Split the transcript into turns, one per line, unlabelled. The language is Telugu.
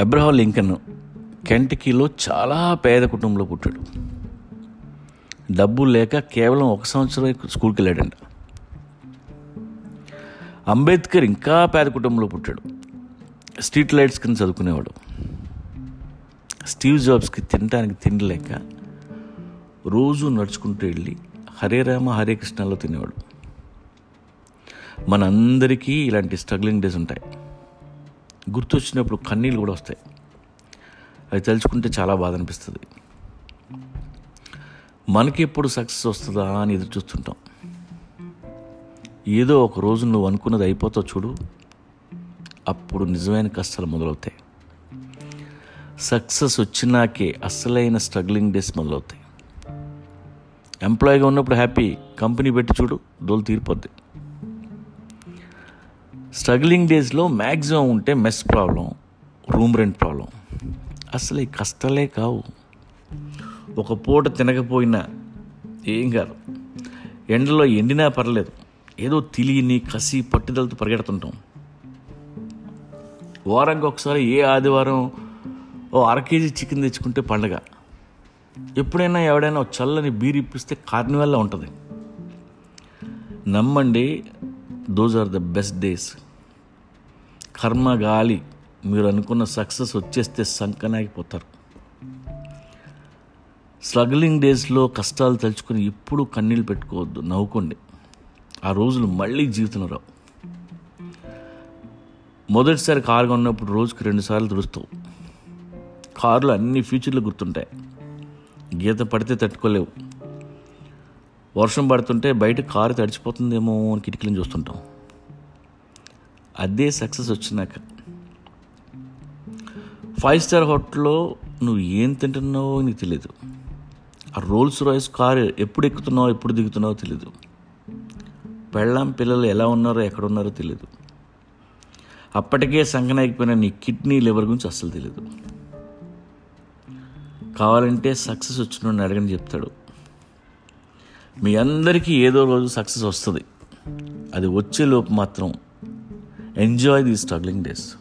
అబ్రహం లింకన్ కెంటకీలో చాలా పేద కుటుంబంలో పుట్టాడు. డబ్బు లేక కేవలం ఒక సంవత్సరం స్కూల్కి వెళ్ళాడంట. అంబేద్కర్ ఇంకా పేద కుటుంబంలో పుట్టాడు. స్ట్రీట్ లైట్స్ కింద చదువుకునేవాడు. స్టీవ్ జాబ్స్కి తినడానికి తిండి లేక రోజు నడుచుకుంటూ వెళ్ళి హరే రామ హరే కృష్ణలో తినేవాడు. మనందరికీ ఇలాంటి స్ట్రగ్లింగ్ డేస్ ఉంటాయి. గుర్తొచ్చినప్పుడు కన్నీళ్ళు కూడా వస్తాయి. అది తలుచుకుంటే చాలా బాధ అనిపిస్తుంది. మనకి ఎప్పుడు సక్సెస్ వస్తుందా అని ఎదురు చూస్తుంటాం. ఏదో ఒక రోజు నువ్వు అనుకున్నది అయిపోతావు చూడు అప్పుడు నిజమైన కష్టాలు మొదలవుతాయి. సక్సెస్ వచ్చినాకే అసలైన స్ట్రగ్లింగ్ డేస్ మొదలవుతాయి. ఎంప్లాయీగా ఉన్నప్పుడు హ్యాపీ కంపెనీ పెట్టి చూడు డోలు తీరిపోద్ది. స్ట్రగ్లింగ్ డేస్లో మ్యాక్సిమం ఉంటే mess problem room rent problem. అసలు ఈ కష్టాలే కావు. ఒక పూట తినకపోయినా ఏం కాదు. ఎండలో ఎండినా పర్లేదు. ఏదో తెలియని కసి పట్టుదలతో పరిగెడుతుంటాం. వారానికి ఒకసారి ఏ ఆదివారం ఓ అర కేజీ చికెన్ తెచ్చుకుంటే పండగ. ఎప్పుడైనా ఎవడైనా చల్లని బీరు ఇప్పిస్తే కార్నివల్లా ఉంటుంది. నమ్మండి those are the best days కర్మ గాలి మీరు అనుకున్న సక్సెస్ వచ్చేస్తే సంకనాగిపోతారు. స్ట్రగ్లింగ్ డేస్లో కష్టాలు తలుచుకొని ఎప్పుడూ కన్నీళ్ళు పెట్టుకోవద్దు నవ్వుకోండి. ఆ రోజులు మళ్ళీ జీవితంలో రావు. మొదటిసారి కారు కొన్నప్పుడు రోజుకి రెండుసార్లు తుడుస్తావు. కారులో అన్ని ఫీచర్లు గుర్తుంటాయి. గీత పడితే తట్టుకోలేవు. వర్షం పడుతుంటే బయట కారు తడిచిపోతుందేమో అని కిటికీలను చూస్తుంటాం. అదే సక్సెస్ వచ్చినాక. ఫైవ్ స్టార్ హోటల్లో నువ్వు ఏం తింటున్నావో నీకు తెలియదు ఆ రోల్స్ రాయిస్ కారు ఎప్పుడు ఎక్కుతున్నావో ఎప్పుడు దిగుతున్నావో తెలియదు పెళ్ళాం పిల్లలు ఎలా ఉన్నారో ఎక్కడ ఉన్నారో తెలియదు అప్పటికే సంకనాగిపోయిన నీ కిడ్నీ లివర్ గురించి అస్సలు తెలియదు కావాలంటే సక్సెస్ వచ్చిన అడగని చెప్తాడు. మీ అందరికీ ఏదో రోజు సక్సెస్ వస్తుంది. అది వచ్చేలోపు మాత్రం ఎంజాయ్ ది స్ట్రగ్లింగ్ డేస్.